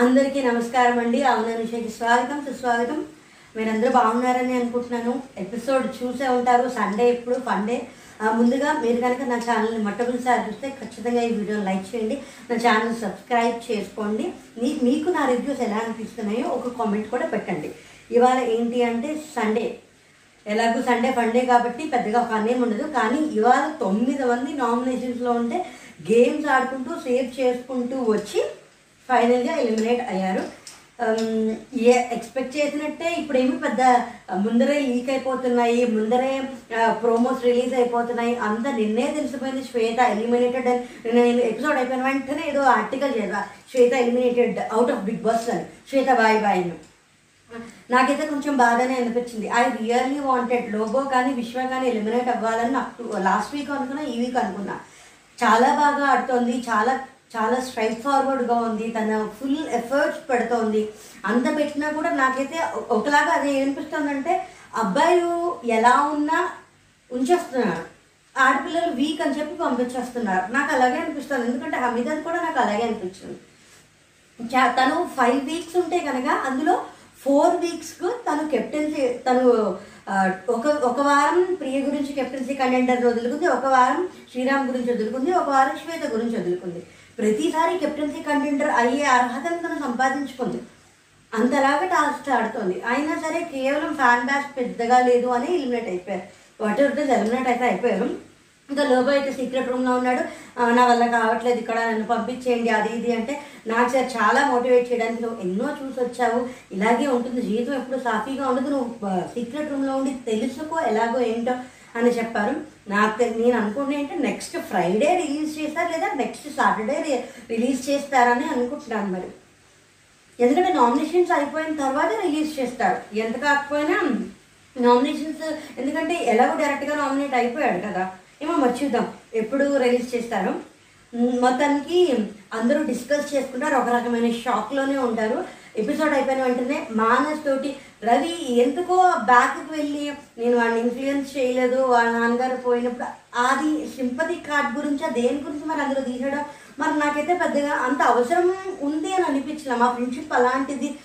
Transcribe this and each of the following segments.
అందరికీ నమస్కారం అండి. అవుననుషకి స్వాగతం సుస్వాగతం. మీరందరూ బాగున్నారని అనుకుంటున్నాను. ఎపిసోడ్ చూసే ఉంటారు. సండే ఇప్పుడు ఫండే ముందుగా మీరు కనుక నా ఛానల్ని మొట్టమొదటిసారి చూస్తే ఖచ్చితంగా ఈ వీడియోని లైక్ చేయండి. నా ఛానల్ సబ్స్క్రైబ్ చేసుకోండి. మీ మీకు నా రివ్యూస్ ఎలా అనిపిస్తున్నాయో ఒక కామెంట్ కూడా పెట్టండి. ఇవాళ ఏంటి అంటే సండే. ఎలాగో సండే ఫండే కాబట్టి పెద్దగా ఫన్ ఏమి ఉండదు. కానీ ఇవాళ తొమ్మిది మంది నామినేషన్స్లో ఉంటే గేమ్స్ ఆడుకుంటూ సేవ్ చేసుకుంటూ వచ్చి ఫైనల్గా ఎలిమినేట్ అయ్యారు. ఏ ఎక్స్పెక్ట్ చేసినట్టే ఇప్పుడేమి పెద్ద ముందరే లీక్ అయిపోతున్నాయి ముందరే ప్రోమోస్ రిలీజ్ అయిపోతున్నాయి. అంత నిన్నే తెలిసిపోయింది శ్వేత ఎలిమినేటెడ్ అని. నేను ఎపిసోడ్ అయిపోయిన వెంటనే ఏదో article చేద్దా Shweta eliminated out of Bigg Boss అని. శ్వేత బాయ్ బాయ్ అని. నాకైతే కొంచెం బాగానే అనిపించింది. ఐ రియల్లీ వాంటెడ్ లోబో కానీ విశ్వ కానీ ఎలిమినేట్ అవ్వాలని నాకు లాస్ట్ వీక్ అనుకున్నా ఈ వీక్ అనుకున్నా. చాలా బాగా ఆడుతోంది చాలా చాలా స్ట్రైట్ ఫార్వర్డ్గా ఉంది తన ఫుల్ ఎఫర్ట్స్ పెడుతోంది. అంత పెట్టినా కూడా నాకైతే ఒకలాగా అది ఏమనిపిస్తుందంటే అబ్బాయిలు ఎలా ఉన్నా ఉంచేస్తున్నారు. ఆడపిల్లలు వీక్ అని చెప్పి పంపించేస్తున్నారు. నాకు అలాగే అనిపిస్తుంది. ఎందుకంటే హమీదన్ కూడా నాకు అలాగే అనిపించింది. చా- తను ఫైవ్ వీక్స్ ఉంటే కనుక అందులో ఫోర్ వీక్స్కు తను కెప్టెన్సీ తను ఒక ఒక వారం ప్రియ గురించి కెప్టెన్సీ కంటెండర్ వదులుకుంది ఒక వారం శ్రీరామ్ గురించి వదులుకుంది ఒక వారం శ్వేత గురించి వదులుకుంది. ప్రతిసారి కెప్టెన్సీ కంటెండర్ అయ్యే అర్హతను తను సంపాదించుకుంది. అంతలాగా టాస్క్ ఆడుతుంది. అయినా సరే కేవలం ఫ్యాన్ బ్యాచ్ పెద్దగా లేదు అని ఎలిమినేట్ అయిపోయారు. వాట్ ఎవర్ దిస్ ఎలిమినేట్ అయితే అయిపోయారు? ఇంకా లోబో అయితే సీక్రెట్ రూమ్లో ఉన్నాడు. నా వల్ల కావట్లేదు ఇక్కడ నన్ను పంపించేయండి అది ఇది అంటే నాకు సార్ చాలా మోటివేట్ చేయడానికి నువ్వు ఎన్నో చూసి వచ్చావు. ఇలాగే ఉంటుంది. జీవితం ఎప్పుడు సాఫీగా ఉండదు. నువ్వు సీక్రెట్ రూమ్లో ఉండి తెలుసుకో ఎలాగో ఏంటో. అని చెప్పారు. నాకు నేను అనుకుంటే ఏంటంటే నెక్స్ట్ ఫ్రైడే రిలీజ్ చేస్తారు లేదా నెక్స్ట్ సాటర్డే రిలీజ్ చేస్తారని అనుకుంటున్నాను మరి. ఎందుకంటే నామినేషన్స్ అయిపోయిన తర్వాత రిలీజ్ చేస్తారు. ఎంత కాకపోయినా నామినేషన్స్ ఎందుకంటే ఎలాగో డైరెక్ట్గా నామినేట్ అయిపోయాడు కదా. ఏమో మరి చూద్దాం ఎప్పుడు రిలీజ్ చేస్తారు. మొత్తానికి అందరూ డిస్కస్ చేసుకుంటారు. ఒక రకమైన షాక్లోనే ఉంటారు. ఎపిసోడ్ అయిపోయిన వెంటనే మానస్ తోటి రవి ఎందుకో బ్యాక్కి వెళ్ళి నేను వాడిని ఇన్ఫ్లుయెన్స్ చేయలేదు వాళ్ళ నాన్నగారు పోయినప్పుడు అది సింపతి కార్డ్ గురించి దేని గురించి మరి అందులో తీసేయడం మరి నాకైతే పెద్దగా అంత అవసరం ఉంది అని అనిపించిన మా ఫ్రెండ్షిప్ అలాంటిది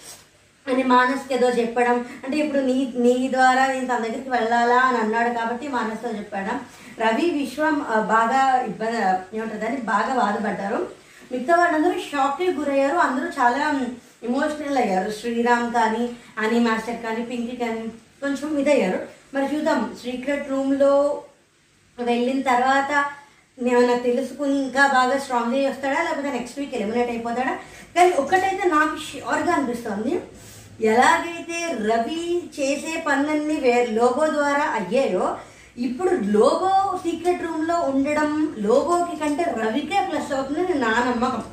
అని మానస్కి ఏదో చెప్పడం అంటే ఇప్పుడు నీ నీ ద్వారా నేను తన దగ్గరికి వెళ్ళాలా అని అన్నాడు కాబట్టి మానస్తో చెప్పాడు. రవి విశ్వం బాగా ఇబ్బంది ఏమంటుందని బాగా బాధపడ్డారు. మిగతా వాళ్ళందరూ షాక్కి గురయ్యారు. అందరూ చాలా ఎమోషనల్ అయ్యారు. శ్రీరామ్ కానీ అని మాస్టర్ కానీ పింకి కానీ కొంచెం ఇదయ్యారు. మరి చూద్దాం. సీక్రెట్ రూమ్లో వెళ్ళిన తర్వాత ఏమైనా తెలుసుకుని ఇంకా బాగా స్ట్రాంగ్గా వస్తాడా? లేకపోతే నెక్స్ట్ వీక్ ఎలిమినేట్ అయిపోతాడా? కానీ ఒక్కటైతే నాకు షోర్గా అనిపిస్తుంది. ఎలాగైతే రవి చేసే పనులన్నీ వే లోగో ద్వారా అయ్యాయో ఇప్పుడు లోగో సీక్రెట్ రూమ్లో ఉండడం లోగోకి కంటే రవికే ప్లస్ అవుతుంది నా నమ్మకం.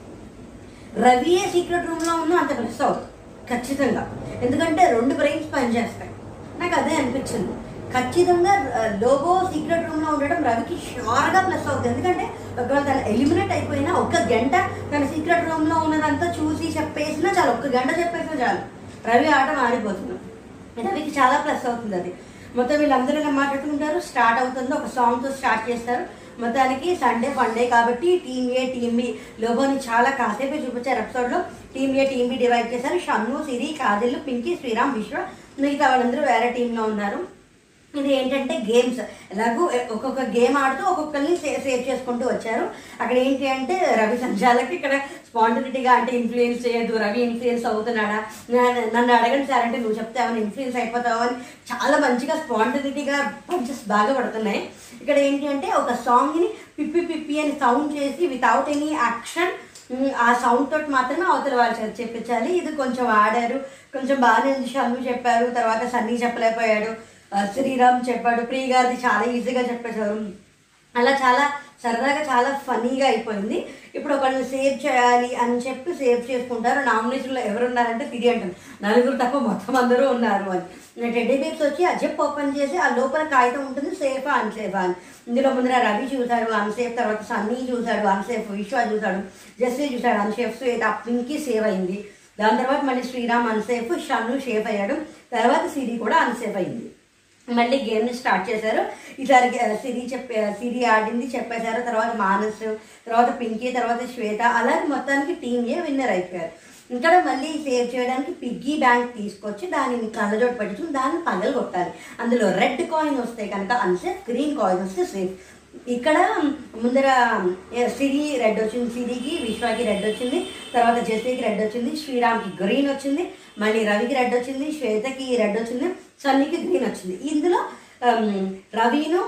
రవియే సీక్రెట్ రూమ్లో ఉన్నా అంత ప్లస్ అవుతుంది ఖచ్చితంగా. ఎందుకంటే రెండు బ్రెయిన్స్ పనిచేస్తాయి. నాకు అదే అనిపించింది. ఖచ్చితంగా ఆ, లోగో సీక్రెట్ రూమ్లో ఉండడం రవికి షార్గా ప్లస్ అవుతుంది ఎందుకంటే ఒకవేళ తను ఎలిమినేట్ అయిపోయినా ఒక్క గంట తన సీక్రెట్ రూమ్లో ఉన్నదంతా చూసి చెప్పేసినా చాలు. ఒక్క గంట చెప్పేసినా చాలు. రవి ఆట ఆడిపోతున్నాం రవికి చాలా ప్లస్ అవుతుంది అది. మొత్తం వీళ్ళందరూ ఇలా మాట్లాడుకుంటారు. స్టార్ట్ అవుతుంది. ఒక సాంగ్తో స్టార్ట్ చేస్తారు. మొత్తానికి సండే ఫండే కాబట్టి టీమ్ ఏ టీమ్ బి లోబోని చాలా కాసేపు చూపించారు ఎపిసోడ్లో team A team B divide చేశారు. షన్ను సిరి కాజల్ పింకీ శ్రీరామ్ విశ్వ మిగతా వాళ్ళందరూ వేరే టీంలో ఉన్నారు. ఇది ఏంటంటే గేమ్స్ రఘు ఒక్కొక్క గేమ్ ఆడుతూ ఒక్కొక్కరిని సే సేవ్ చేసుకుంటూ వచ్చారు. అక్కడ ఏంటి అంటే రవి సంచాలకి ఇక్కడ స్పాంటినిటీగా అంటే ఇన్ఫ్లుయెన్స్ చేయదు రవి ఇన్ఫ్లుయెన్స్ అవుతున్నాడా? నన్ను అడగండి సార్ అంటే నువ్వు చెప్తే ఏమైనా ఇన్ఫ్లుయెన్స్ అయిపోతావు అని చాలా మంచిగా స్పాంటినిటీగా పంచెస్ బాగా పడుతున్నాయి. ఇక్కడ ఏంటి అంటే ఒక సాంగ్ని పిప్పి పిప్పి అని సౌండ్ చేసి వితౌట్ ఎనీ యాక్షన్ ఆ సౌండ్ తోటి మాత్రమే అవతల వాళ్ళు చెప్పించాలి. ఇది కొంచెం ఆడారు కొంచెం బాగానే ఉంది షన్ను చెప్పారు తర్వాత సన్నీ చెప్పలేకపోయాడు. శ్రీరామ్ చెప్పాడు ప్రియ గారిది చాలా ఈజీగా చెప్పేశారు అలా చాలా సరదాగా చాలా ఫనీగా అయిపోయింది. ఇప్పుడు ఒకరిని సేవ్ చేయాలి అని చెప్పి సేవ్ చేసుకుంటారు. నామినేషన్లో ఎవరు ఉన్నారంటే తిరిగి అంటారు. నలుగురు తప్ప మొత్తం అందరూ ఉన్నారు అని. టెడ్డీ బేబ్స్ వచ్చి అజెప్ ఓపెన్ చేసి ఆ లోపల కాగితం ఉంటుంది సేఫా అన్సేఫా అని. ఇందులో ముందర రవి చూశాడు అన్సేఫ్ తర్వాత సన్నీ చూశాడు అన్సేఫ్ విశ్వ చూశాడు జస్సీ చూశాడు అన్సేఫ్ శ్వేత పింకీ సేవ్ అయింది. దాని తర్వాత మళ్ళీ శ్రీరామ్ అన్సేఫ్ షన్ను సేఫ్ అయ్యాడు. తర్వాత సిరి కూడా అన్సేఫ్ అయింది. మళ్ళీ గేమ్ని స్టార్ట్ చేశారు. ఈసారి సిరి చెప్పే సిరి ఆడింది చెప్పేశారు. తర్వాత మానస్ తర్వాత పింకీ తర్వాత శ్వేత. అలాగే మొత్తానికి టీమ్ ఏ విన్నర్ అయిపోయారు. ఇక్కడ మళ్ళీ సేవ్ చేయడానికి పిగ్గీ బ్యాంక్ తీసుకొచ్చి దానిని కళ్ళజోడు పట్టించుకుని దాన్ని పగలు కొట్టాలి. అందులో రెడ్ కాయిన్ వస్తే కనుక అన్సేఫ్ గ్రీన్ కాయిన్ వస్తే సేఫ్ ఇక్కడ ముందర సిరి రెడ్ వచ్చింది సిరికి విశ్వాకి రెడ్ వచ్చింది తర్వాత జెస్సీకి రెడ్ వచ్చింది శ్రీరామ్కి గ్రీన్ వచ్చింది మళ్ళీ రవికి రెడ్ వచ్చింది శ్వేతకి రెడ్ వచ్చింది సన్నీకి గ్రీన్ వచ్చింది. ఇందులో రవీను రవిను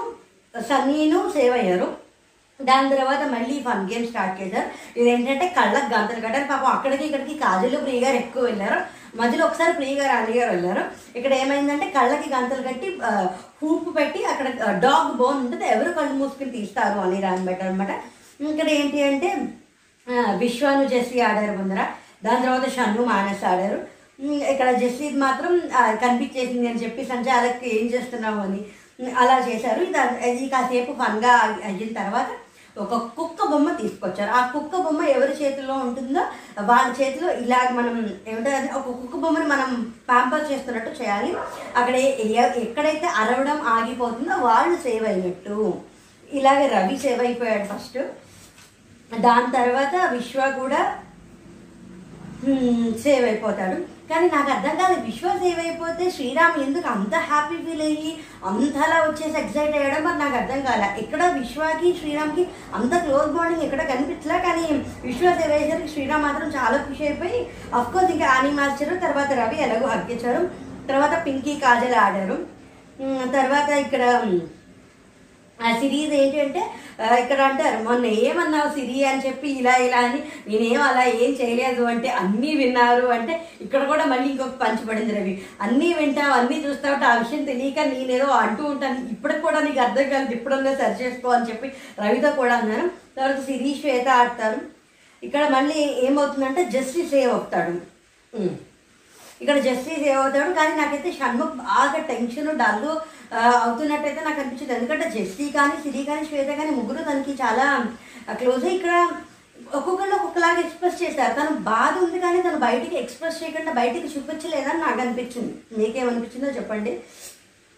సన్నీను సేవ్ అయ్యారు. దాని తర్వాత మళ్ళీ ఫన్ గేమ్ స్టార్ట్ చేశారు. ఇదేంటంటే కళ్ళకు గంతలు కట్టారు. పాపం అక్కడికి ఇక్కడికి కాజల్లో ప్రియ గారు ఎక్కువ వెళ్ళారు. మధ్యలో ఒకసారి ప్రియ గారు అన్ని గారు వెళ్ళారు. ఇక్కడ ఏమైందంటే కళ్ళకి గంతలు కట్టి హూప్ పెట్టి అక్కడ డాగ్ బోన్ ఉంటుంది. ఎవరు కళ్ళు మూసుకుని తీస్తారు అని రాని బెటర్ అనమాట ఇక్కడ ఏంటి అంటే విశ్వాను జెస్సీ ఆడారు ముందర. దాని తర్వాత షన్ను మానస్ ఆడారు. ఇక్కడ జెస్సీ మాత్రం కనిపించేసింది అని చెప్పి సంచాలకి ఏం చేస్తున్నావు అని అలా చేశారు. ఇది కాసేపు ఫన్గా అయిన తర్వాత ఒక కుక్క బొమ్మ తీసుకొచ్చారు. ఆ కుక్క బొమ్మ ఎవరి చేతిలో ఉంటుందో వాళ్ళ చేతిలో ఇలా మనం ఏమిటంటే ఒక కుక్క బొమ్మని మనం ప్యాంపర్ చేస్తున్నట్టు చేయాలి. అక్కడ ఎ- ఎక్కడైతే అరవడం ఆగిపోతుందో వాళ్ళు సేవ్ అయినట్టు. ఇలాగే రవి సేవ్ అయిపోయాడు ఫస్ట్. దాని తర్వాత విశ్వ కూడా సేవ్ అయిపోతాడు. కానీ నాకు అర్థం కాదు విశ్వాస్ ఏమైపోతే శ్రీరామ్ ఎందుకు అంత హ్యాపీ ఫీల్ అయ్యి అంతలా వచ్చేసి ఎక్సైట్ అయ్యడం మరి నాకు అర్థం కాలే. ఇక్కడ విశ్వాకి శ్రీరామ్కి అంత క్లోజ్ బాండింగ్ ఎక్కడ కనిపించలే కానీ విశ్వ ఏవైసరికి శ్రీరామ్ మాత్రం చాలా ఖుషి అయిపోయి అఫ్కోర్స్ ఇంకా ఆని మార్చారు తర్వాత రవి ఎలాగో హక్కించారు తర్వాత పింకీ కాజల్ ఆడారు. తర్వాత ఇక్కడ ఆ సిరీస్ ఏంటంటే ఇక్కడ అంటారు మొన్న ఏమన్నావు సిరి అని చెప్పి ఇలా ఇలా అని నేనేం అలా ఏం చేయలేదు అంటే అన్నీ విన్నారు అంటే ఇక్కడ కూడా మళ్ళీ ఇంకొక పంచబడింది రవి. అన్నీ వింటావు అన్నీ చూస్తావు ఆ విషయం తెలియక నేనేదో అంటూ ఉంటాను. ఇప్పటికి కూడా నీకు అర్థం కాదు ఇప్పుడన్నా సరి చేసుకో అని చెప్పి రవితో కూడా అన్నాను. తర్వాత సిరి శ్వేత ఆడతారు. ఇక్కడ మళ్ళీ ఏమవుతుందంటే జస్టిస్ సేవ్ అవుతాడు ఇక్కడ జస్టిస్ ఏమవుతాడు కానీ నాకైతే షణ్ముఖ్ బాగా టెన్షన్ డల్లు అవుతున్నట్టయితే నాకు అనిపించింది. ఎందుకంటే జస్టీ కానీ సిరి కానీ శ్వేత కానీ ముగ్గురు తనకి చాలా క్లోజ్ ఇక్కడ. ఒక్కొక్కళ్ళు ఒక్కొక్కలాగా ఎక్స్ప్రెస్ చేశారు. తను బాధ ఉంది కానీ తను బయటికి ఎక్స్ప్రెస్ చేయకుండా బయటికి చూపించలేదని నాకు అనిపించింది. మీకేమనిపించిందో చెప్పండి.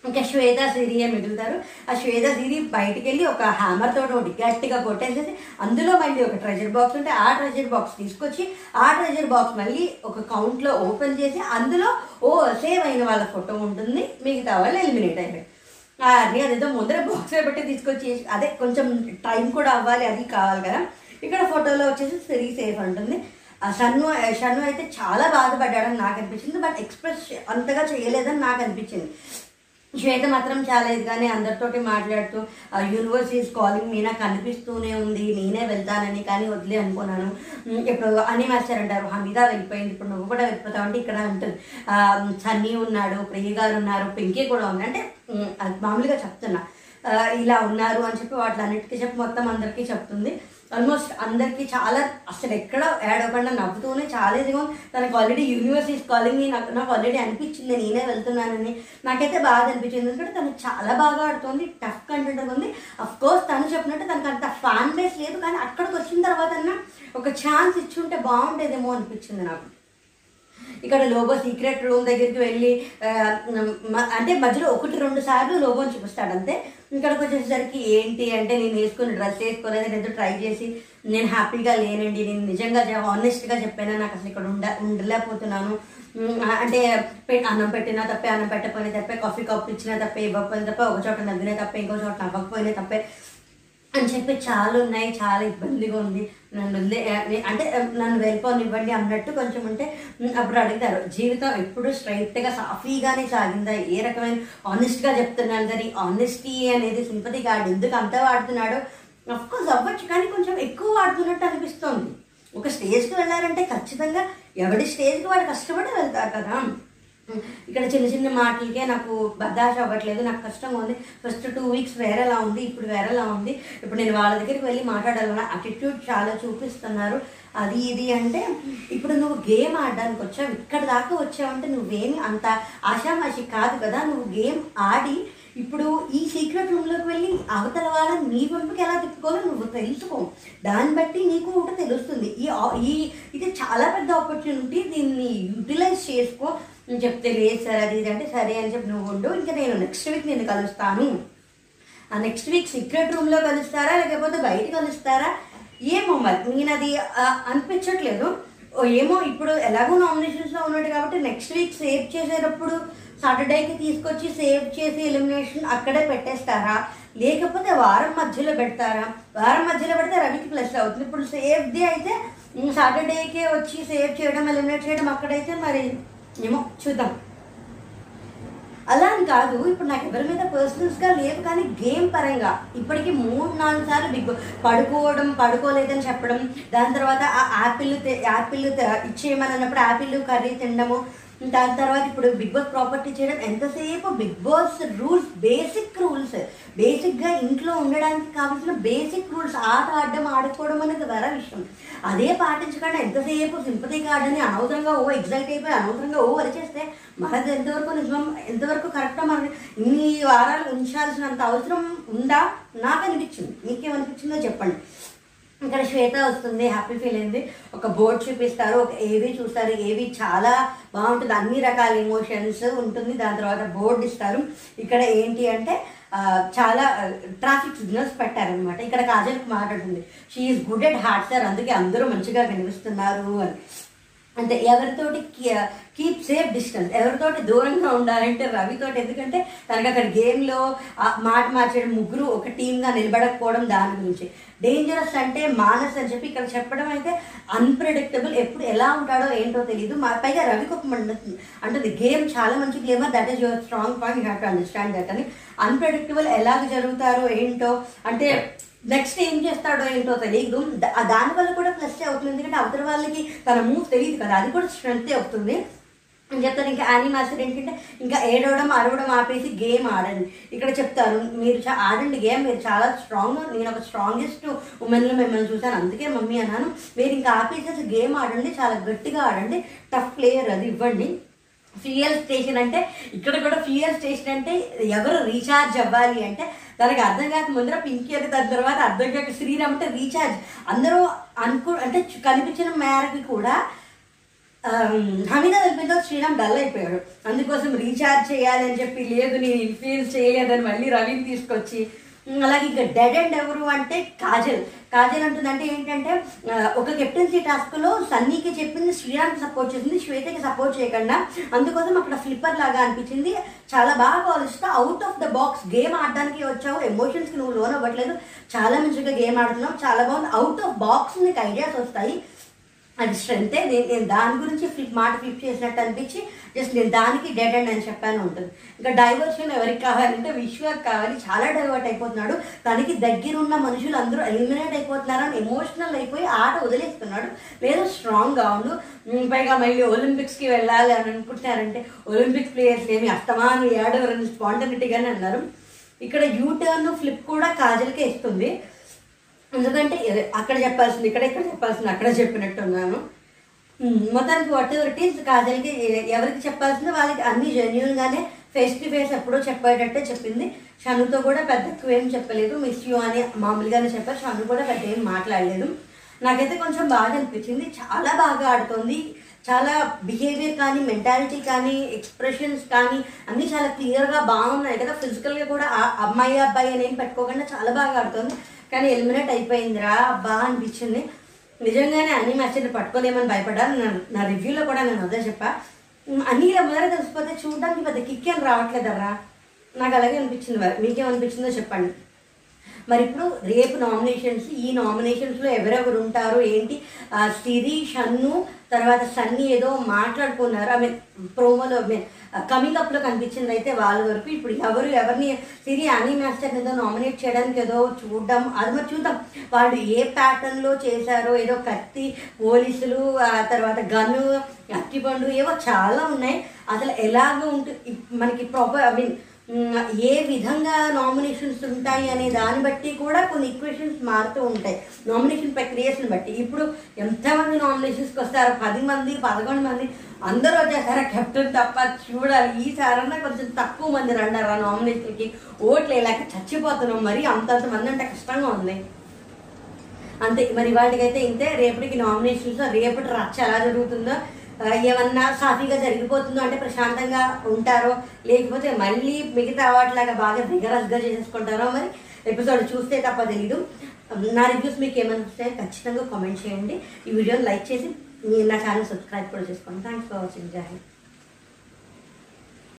ఇంకా శ్వేత సిరియే మిగులుతారు. ఆ శ్వేత సిరి బయటికి వెళ్ళి ఒక హ్యామర్ తోటి ఒకటి గట్టిగా కొట్టేసేసి అందులో మళ్ళీ ఒక ట్రెజర్ బాక్స్ ఉంటే ఆ ట్రెజర్ బాక్స్ తీసుకొచ్చి ఆ ట్రెజర్ బాక్స్ మళ్ళీ ఒక కౌంట్లో ఓపెన్ చేసి అందులో ఓ సేవ్ అయిన వాళ్ళ ఫోటో ఉంటుంది. మిగతా వాళ్ళు ఎలిమినేట్ అయిపోయి అది అదేదో ముందర బాక్స్ పెట్టి తీసుకొచ్చి అదే కొంచెం టైం కూడా అవ్వాలి అది కావాలి కదా. ఇక్కడ ఫోటోలో వచ్చేసి సిరి సేఫ్ ఉంటుంది ఆ షన్ను షన్ను అయితే చాలా బాధపడ్డాడని నాకు అనిపించింది. బట్ ఎక్స్ప్రెస్ అంతగా చేయలేదని నాకు అనిపించింది. శ్వేత మాత్రం చాలా ఇదిగానే అందరితోటి మాట్లాడుతూ యూనివర్స్ ఈజ్ కాలింగ్ మీ నాకు కనిపిస్తూనే ఉంది. నేనే వెళ్తానని కానీ వదిలే అనుకున్నాను. ఇప్పుడు అని మాస్టర్ అంటారు హమీదా వెళ్ళిపోయింది. ఇప్పుడు నువ్వు కూడా వెళ్ళిపోతావు. అంటే ఇక్కడ ఉంటుంది సన్నీ ఉన్నాడు ప్రియ గారు ఉన్నారు పింకీ కూడా ఉంది. అంటే అది మామూలుగా చెప్తున్నా. ఇలా ఉన్నారు అని చెప్పి వాటి అన్నిటికీ చెప్పి మొత్తం అందరికీ చెప్తుంది. ఆల్మోస్ట్ అందరికీ చాలా అసలు ఎక్కడ యాడ్ అవ్వకుండా నవ్వుతూనే చాలా ఇదిగా తనకు ఆల్రెడీ యూనివర్స్ కాలింగ్ నాకు నాకు ఆల్రెడీ అనిపించింది నేనే వెళ్తున్నానని. నాకైతే బాగా అనిపించింది. ఎందుకంటే తను చాలా బాగా ఆడుతుంది టఫ్ కంటెంట్ ఉంది. అఫ్ కోర్స్ తను చెప్పినట్టు తనకు అంత ఫ్యాన్ బేస్ లేదు కానీ అక్కడికి వచ్చిన తర్వాత ఒక ఛాన్స్ ఇచ్చుంటే బాగుండేదేమో అనిపించింది నాకు. ఇక్కడ లోబో సీక్రెట్ రూమ్ దగ్గరికి వెళ్ళి మ- అంటే మధ్యలో ఒకటి రెండు సార్లు లోబోని చూపిస్తాడు అంతే. ఇక్కడికి వచ్చేసరికి ఏంటి అంటే నేను వేసుకుని డ్రెస్ వేసుకోలేదు నేను ట్రై చేసి నేను హ్యాపీగా లేనండి. నేను నిజంగా ఆనెస్ట్గా చెప్పాను నాకు అసలు ఇక్కడ ఉండ ఉండలేకపోతున్నాను. అంటే అన్నం పెట్టినా తప్పే అన్నం పెట్టకపోయినా తప్పే కాఫీ కప్పు ఇచ్చినా తప్పే ఇవ్వకపోయినా తప్పే ఒక చోట నవ్వినా తప్పే ఇంకో చోట నవ్వకపోయినా తప్పే. అని చెప్పి చాలా ఉన్నాయి చాలా ఇబ్బందిగా ఉంది. నన్ను అంటే నన్ను వెళ్ళిపోనివ్వండి అన్నట్టు కొంచెం ఉంటే అప్పుడు అడుగుతారు జీవితం ఎప్పుడు స్ట్రైట్గా సాఫీగానే సాగిందా? ఏ రకమైన ఆనెస్ట్గా చెప్తున్నాను కానీ ఆనెస్టీ అనేది సింపతి కార్డు ఎందుకు అంత వాడుతున్నాడో? అఫ్కోర్స్ అవ్వచ్చు కానీ కొంచెం ఎక్కువ వాడుతున్నట్టు అనిపిస్తోంది. ఒక స్టేజ్కి వెళ్ళారంటే ఖచ్చితంగా ఎవడి స్టేజ్కి వాడు కష్టపడి వెళ్తారు కదా? ఇక్కడ చిన్న చిన్న మాటలకే నాకు బర్దాష్ అవ్వట్లేదు నాకు కష్టంగా ఉంది. ఫస్ట్ టూ వీక్స్ వేరేలా ఉంది ఇప్పుడు వేరేలా ఉంది. ఇప్పుడు నేను వాళ్ళ దగ్గరికి వెళ్ళి మాట్లాడాలన్న అటిట్యూడ్ చాలా చూపిస్తున్నారు. అది ఇది అంటే ఇప్పుడు నువ్వు గేమ్ ఆడడానికి వచ్చావు ఇక్కడ దాకా వచ్చావంటే నువ్వేమి అంత ఆషామాషి కాదు కదా నువ్వు గేమ్ ఆడి ఇప్పుడు ఈ సీక్రెట్ రూమ్లోకి వెళ్ళి అవతల వాళ్ళని నీ పంపుకి ఎలా తిప్పుకోవాలో నువ్వు తెలుసుకో. దాన్ని బట్టి నీకు ఒకటి తెలుస్తుంది. ఈ ఈ ఇది చాలా పెద్ద ఆపర్చునిటీ దీన్ని యూటిలైజ్ చేసుకో. నేను చెప్తే లేదు సార్ అది ఇది అంటే సరే అని చెప్పి నువ్వు ఉండు. ఇంకా నేను నెక్స్ట్ వీక్ నేను కలుస్తాను. ఆ నెక్స్ట్ వీక్ సీక్రెట్ రూమ్లో కలుస్తారా లేకపోతే బయట కలుస్తారా? ఏమో మరి. నేను అది అనిపించట్లేదు. ఓ ఏమో ఇప్పుడు ఎలాగో నామినేషన్స్లో ఉన్నాడు కాబట్టి నెక్స్ట్ వీక్ సేవ్ చేసేటప్పుడు సాటర్డేకి తీసుకొచ్చి సేవ్ చేసి ఎలిమినేషన్ అక్కడే పెట్టేస్తారా? లేకపోతే వారం మధ్యలో పెడతారా? వారం మధ్యలో పెడితే రవికి ప్లస్ అవుతుంది. ఇప్పుడు సేఫ్ డే అయితే సాటర్డేకే వచ్చి సేవ్ చేయడం ఎలిమినేట్ చేయడం అక్కడైతే మరి ఏమో చూద్దాం. అలా అని కాదు ఇప్పుడు నాకు ఎవరి మీద పర్సనల్స్గా లేవు కానీ గేమ్ పరంగా ఇప్పటికి మూడు నాలుగు సార్లు బిగ్ పడుకోవడం పడుకోలేదని చెప్పడం దాని తర్వాత ఆ యాపిల్ యాపిల్ ఇచ్చేయమని అన్నప్పుడు యాపిల్ కర్రీ తినడము దాని తర్వాత ఇప్పుడు బిగ్ బాస్ ప్రాపర్టీ చేయడం ఎంతసేపు? Bigg Boss rules basic rules. బేసిక్గా ఇంట్లో ఉండడానికి కావాల్సిన బేసిక్ రూల్స్. ఆట ఆడడం ఆడుకోవడం అనేది వేరే విషయం. అదే పాటించకుండా ఎంతసేపు సింపతి కార్డ్ అని అనవసరంగా ఓ ఎగ్జైట్ అయిపోయి అనవసరంగా ఓ వరిచేస్తే మనది ఎంతవరకు నిజం ఎంతవరకు కరెక్టో మనకి ఇన్ని వారాలు ఉంచాల్సినంత అవసరం ఉందా? నాకు అనిపించింది. మీకేమనిపించిందో చెప్పండి. ఇక్కడ శ్వేత వస్తుంది హ్యాపీ ఫీల్ అయింది. ఒక బోర్డ్ చూపిస్తారు ఒక ఏవి చూస్తారు. ఏవి చాలా బాగుంటుంది. అన్ని రకాల ఎమోషన్స్ ఉంటుంది. దాని తర్వాత బోర్డు ఇస్తారు. ఇక్కడ ఏంటి అంటే చాలా ట్రాఫిక్ సిగ్నల్స్ పెట్టారనమాట ఇక్కడ కాజల్కి మాట్లాడుతుంది. She is good at heart sir అందుకే అందరూ మంచిగా కనిపిస్తున్నారు అని. అంటే ఎవరితోటి కీప్ సేఫ్ డిస్టెన్స్ ఎవరితోటి దూరంగా ఉండాలంటే రవితోటి. ఎందుకంటే తనకి అక్కడ గేమ్లో మాట మార్చడం ముగ్గురు ఒక టీంగా నిలబడకపోవడం దాని గురించి. డేంజరస్ అంటే మానస్ అని చెప్పి ఇక్కడ చెప్పడం అయితే అన్ప్రెడిక్టబుల్ ఎప్పుడు ఎలా ఉంటాడో ఏంటో తెలియదు మా పైగా రవి ఒక అంటే గేమ్ చాలా మంచి gamer that is your strong point you have to understand that అని. అన్ప్రెడిక్టబుల్ ఎలాగ జరుగుతారో ఏంటో. అంటే నెక్స్ట్ ఏం చేస్తాడో ఏంటో తెలియదు దానివల్ల కూడా ప్లస్ అవుతుంది. ఎందుకంటే అవతల వాళ్ళకి తన మూవ్ తెలియదు కదా. అది కూడా స్ట్రెంత్ అవుతుంది. అని చెప్తారు ఇంకా యానీ ఏంటంటే ఇంకా ఏడవడం అరవడం ఆపేసి గేమ్ ఆడండి. ఇక్కడ చెప్తారు మీరు చా- ఆడండి గేమ్ మీరు చాలా స్ట్రాంగ్ నేను ఒక స్ట్రాంగెస్ట్ ఉమెన్లో మిమ్మల్ని చూశాను. అందుకే మమ్మీ అన్నాను మీరు ఇంకా ఆపేసేసి గేమ్ ఆడండి చాలా గట్టిగా ఆడండి. టఫ్ ప్లేయర్ అది ఇవ్వండి. ఫ్యూయల్ స్టేషన్ అంటే ఇక్కడ కూడా ఫ్యూయల్ స్టేషన్ అంటే ఎవరు రీఛార్జ్ అవ్వాలి అంటే దానికి అర్థం కాక ముందర పింకీ అది దాని తర్వాత అర్థం కాక శ్రీరామ్ అంటే రీఛార్జ్. అందరూ అనుకో అంటే కనిపించిన మేరకి కూడా హమీద వెళ్ళిపోయిన శ్రీరామ్ డల్ అయిపోయాడు. అందుకోసం రీఛార్జ్ చేయాలి అని చెప్పి లేదు నేను ఇన్ఫ్లుయెన్స్ చేయలేదని మళ్ళీ రవిని తీసుకొచ్చి అలాగే ఇంకా డెడ్ అండ్ ఎవరు అంటే కాజల్. కాజల్ అంటుందంటే ఏంటంటే ఒక కెప్టెన్సీ టాస్క్లో సన్నీకి చెప్పింది శ్రీరామ్కి సపోర్ట్ చేసింది శ్వేతకి సపోర్ట్ చేయకుండా అందుకోసం అక్కడ ఫ్లిప్పర్ లాగా అనిపించింది. చాలా బాగా ఆలోచిస్తా out of the box game ఆడడానికి వచ్చావు ఎమోషన్స్కి నువ్వు లోన్ అవ్వట్లేదు చాలా మంచిగా గేమ్ ఆడుతున్నావు చాలా బాగుంది. అవుట్ ఆఫ్ బాక్స్ నీకు ఐడియాస్ వస్తాయి. అది స్ట్రెంతే నేను నేను దాని గురించి ఫ్లిప్ మాట ఫ్లిప్ చేసినట్టు అనిపించి జస్ట్ నేను దానికి డెడ్ అండ్ అని చెప్పాను ఉంటుంది. ఇంకా డైవర్షన్ ఎవరికి కావాలంటే విశ్వకి కావాలి. చాలా డైవర్ట్ అయిపోతున్నాడు. తనకి దగ్గరున్న మనుషులు అందరూ ఎలిమినేట్ అయిపోతున్నారు అని ఎమోషనల్ అయిపోయి ఆట వదిలేస్తున్నాడు. లేదు స్ట్రాంగ్గా ఉండు. పైగా మళ్ళీ ఒలింపిక్స్కి వెళ్ళాలి అని అనుకుంటున్నారంటే ఒలింపిక్స్ ప్లేయర్స్ ఏమి అస్తమాను ఏడవరని స్పాంటనిటీగానే అన్నారు. ఇక్కడ యూటర్న్ ఫ్లిప్ కూడా కాజల్కే ఇస్తుంది. ఎందుకంటే అక్కడ చెప్పాల్సింది ఇక్కడ ఇక్కడ చెప్పాల్సింది అక్కడ చెప్పినట్టున్నాను మొత్తానికి వాట్ ఎవర్ ఇట్ ఈస్ కాజల్కి ఎవరికి చెప్పాల్సింది వాళ్ళకి అన్ని జెన్యున్గానే ఫేస్ టు ఫేస్ ఎప్పుడో చెప్పేటట్టే చెప్పింది. షనుతో కూడా పెద్ద ఎక్కువ ఏం చెప్పలేదు. మిస్ యూ అని మామూలుగానే చెప్పారు. షను కూడా పెద్ద ఏం మాట్లాడలేదు. నాకైతే కొంచెం బాగా అనిపించింది. చాలా బాగా ఆడుతోంది. చాలా బిహేవియర్ కానీ మెంటాలిటీ కానీ ఎక్స్ప్రెషన్స్ కానీ అన్నీ చాలా క్లియర్గా బాగున్నాయి కదా. ఫిజికల్గా కూడా అమ్మాయి అబ్బాయి అని ఏం పెట్టుకోకుండా చాలా బాగా ఆడుతోంది. కానీ ఎలిమినేట్ అయిపోయిందిరా. అబ్బా అనిపించింది. నిజంగానే అన్ని మ్యాచ్ని పట్టుకోలేమని భయపడ్డాను నా రివ్యూలో కూడా నేను అదే చెప్పా. అన్ని ఇలా తెలిసిపోతే చూడడానికి పెద్ద కిక్ ఏం రావట్లేదరా నాకు అలాగే అనిపించింది మరి. మీకేమనిపించిందో చెప్పండి. మరి ఇప్పుడు రేపు నామినేషన్స్ ఈ నామినేషన్స్లో ఎవరెవరు ఉంటారు ఏంటి? ఆ, సిరి షన్ను తర్వాత సన్నీ ఏదో మాట్లాడుకున్నారు. ఆమె ప్రోమోలో కమింగ్ అప్లో కనిపించింది అయితే వాళ్ళ వరకు. ఇప్పుడు ఎవరు ఎవరిని సిరి అనీ మాస్టర్ ఏదో నామినేట్ చేయడానికి ఏదో చూడడం. అది మరి చూద్దాం. వాళ్ళు ఏ ప్యాటర్న్లో చేశారో ఏదో కత్తి పోలీసులు ఆ తర్వాత గన్ను అట్టిపండు ఏవో చాలా ఉన్నాయి. అసలు ఎలాగ ఉంటుంది మనకి ప్రాపర్ ఐ మీన్ ఏ విధంగా నామినేషన్స్ ఉంటాయి అనే దాన్ని బట్టి కూడా కొన్ని ఈక్వేషన్స్ మారుతూ ఉంటాయి. నామినేషన్ ప్రక్రియస్ని బట్టి. ఇప్పుడు ఎంతమంది నామినేషన్స్కి వస్తారు పది మంది పదకొండు మంది అందరూ వచ్చేసారా కెప్టెన్ తప్ప చూడాలి. ఈసారన్నా కొంచెం తక్కువ మంది రండారు ఆ నామినేషన్కి ఓట్లు వేయలేక చచ్చిపోతున్నాం. మరి అంతంత మంది అంటే కష్టంగా ఉంది. అంతే. మరి వాటికైతే ఇంతే. రేపటికి నామినేషన్స్ రేపటి రచ్చ ఎలా జరుగుతుందో ఏమన్నా సాఫీగా జరిగిపోతుందో అంటే ప్రశాంతంగా ఉంటారో లేకపోతే మళ్ళీ మిగతా వాటిలాగా బాగా రిగరస్గా చేసేసుకుంటారో మరి ఎపిసోడ్ చూస్తే తప్ప తెలీదు. నా రివ్యూస్ మీకు ఏమనిపిస్తే ఖచ్చితంగా కామెంట్ చేయండి. ఈ వీడియోని లైక్ చేసి మీరు నా ఛానల్ సబ్స్క్రైబ్ కూడా చేసుకోండి. Thanks for watching Joy